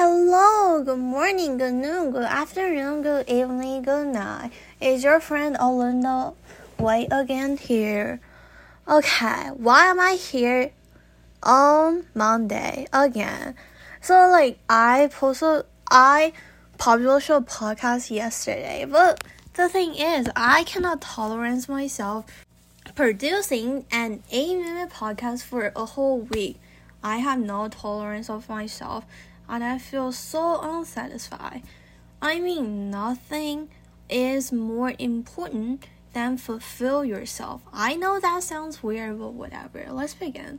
Hello, good morning, good noon, good afternoon, good evening, good night. Is your friend Aulinda Way again here? Okay, why am I here on Monday again? So like I posted I published a podcast yesterday, but the thing is I cannot tolerate myself producing an 8 minute podcast for a whole week. I have no tolerance of myself and I feel so unsatisfied. I mean, nothing is more important than fulfill yourself. I know that sounds weird, but whatever. Let's begin.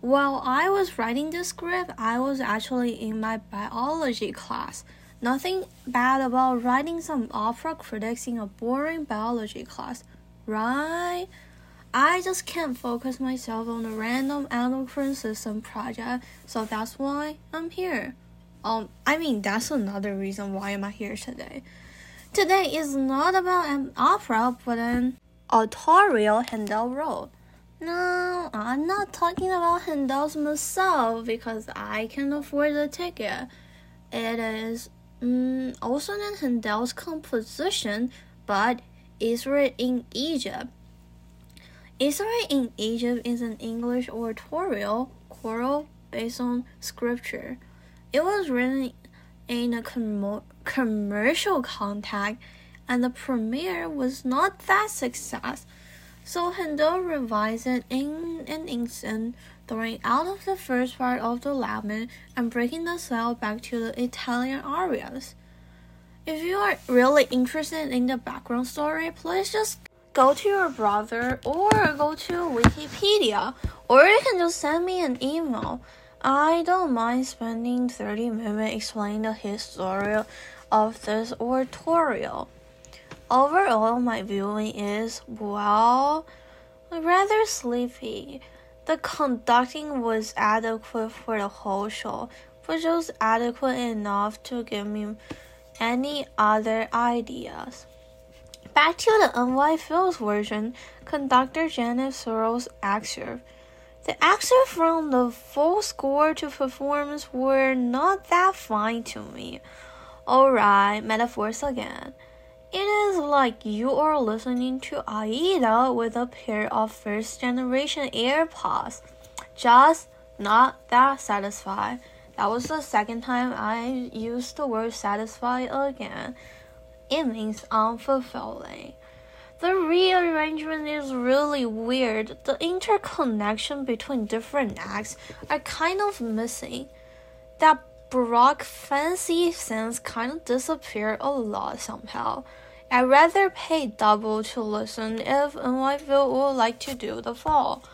While I was writing the script, I was actually in my biology class. Nothing bad about writing some opera critics in a boring biology class, right? I just can't focus myself on a random endocrine system project, so that's why I'm here. Um, I mean that's another reason why am I here today. Today is not about an opera, but an oratorio Handel role. No, I'm not talking about Handel's myself because I can afford the ticket. It is mm, also in Handel's composition, but Israel in Egypt. Israel in Egypt is an English oratorio choral based on scripture. It was written in a com- commercial context, and the premiere was not that success. So Handel revised it in an instant, throwing out of the first part of the Latin and breaking the style back to the Italian arias. If you are really interested in the background story, please just go to your brother or go to Wikipedia or you can just send me an email. I don't mind spending 30 minutes explaining the history of this oratorio. Overall, my viewing is, well, rather sleepy. The conducting was adequate for the whole show, but just adequate enough to give me any other ideas. Back to the NY Phil's version, conductor Janet Sorrell's excerpt. The excerpt from the full score to performance were not that fine to me. Alright, metaphors again. It is like you are listening to Aida with a pair of first generation AirPods. Just not that satisfied. That was the second time I used the word satisfied again it means unfulfilling. The rearrangement is really weird. The interconnection between different acts are kind of missing. That Baroque fancy sense kind of disappeared a lot somehow. I'd rather pay double to listen if NY Phil would like to do the fall.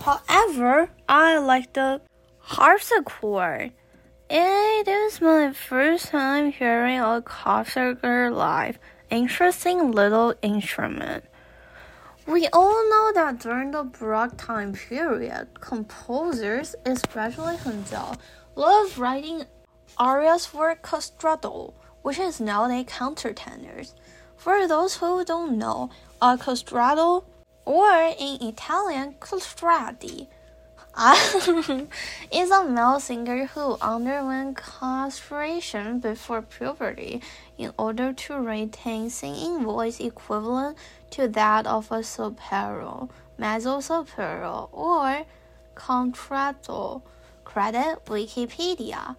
However, I like the harpsichord. It is my first time hearing a harpsichord live. Interesting little instrument. We all know that during the Baroque time period, composers, especially Handel, loved writing arias for castrato, which is now nowadays countertenors. For those who don't know, a castrato, or in Italian, castrati, is a male singer who underwent castration before puberty in order to retain singing voice equivalent to that of a soprano, mezzo soprano, or contralto. Credit Wikipedia.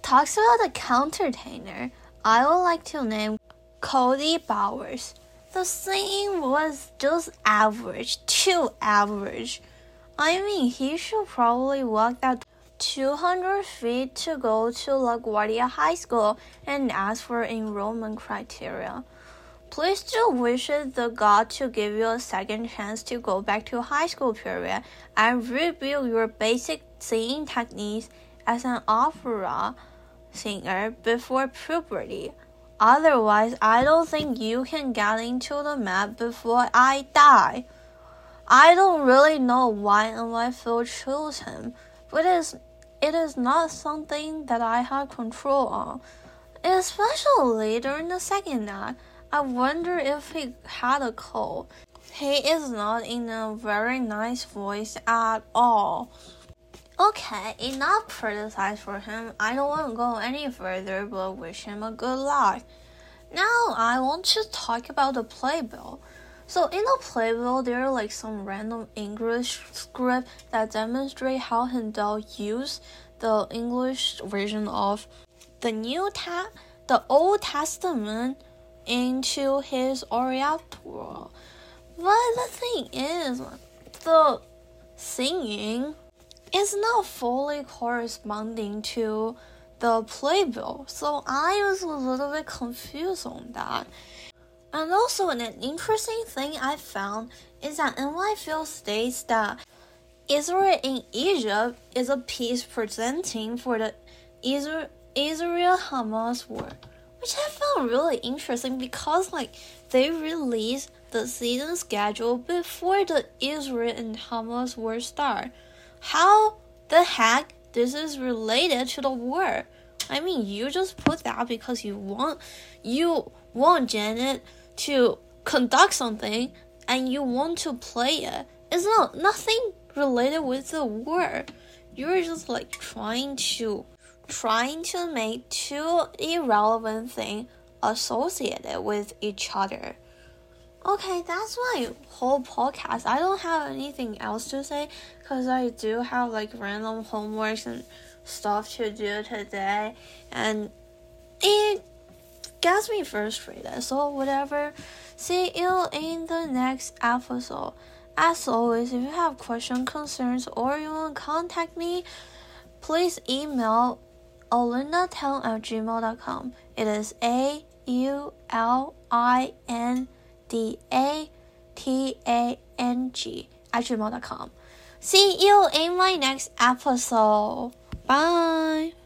Talks about the countertenor. I would like to name Cody Bowers. The singing was just average, too average. I mean, he should probably walk that 200 feet to go to LaGuardia High School and ask for enrollment criteria. Please do wish the God to give you a second chance to go back to high school period and rebuild your basic singing techniques as an opera singer before puberty. Otherwise, I don't think you can get into the Met before I die. I don't really know why NY Phil chose him, but it is, it is not something that I have control on. Especially during the second act, I wonder if he had a cold. He is not in a very nice voice at all. Okay, enough criticize for him. I don't want to go any further, but wish him a good luck. Now I want to talk about the playbill. So in the playbill, there are like some random English script that demonstrate how Handel used the English version of the New Ta- the Old Testament into his oratorio. But the thing is, the singing is not fully corresponding to the playbill. So I was a little bit confused on that. And also, an interesting thing I found is that NY Phil states that Israel in Egypt is a piece presenting for the Israel Hamas war, which I found really interesting because like they released the season schedule before the Israel and Hamas war start. How the heck this is related to the war? I mean, you just put that because you want you want Janet to conduct something and you want to play it. It's not nothing related with the war. You're just like trying to trying to make two irrelevant things associated with each other. Okay, that's my whole podcast. I don't have anything else to say because I do have like random homeworks and stuff to do today, and it gets me frustrated. So, whatever. See you in the next episode. As always, if you have questions, concerns, or you want to contact me, please email aulindatang at gmail.com. It is A U L I N D A T A N G at gmail.com. See you in my next episode. Bye.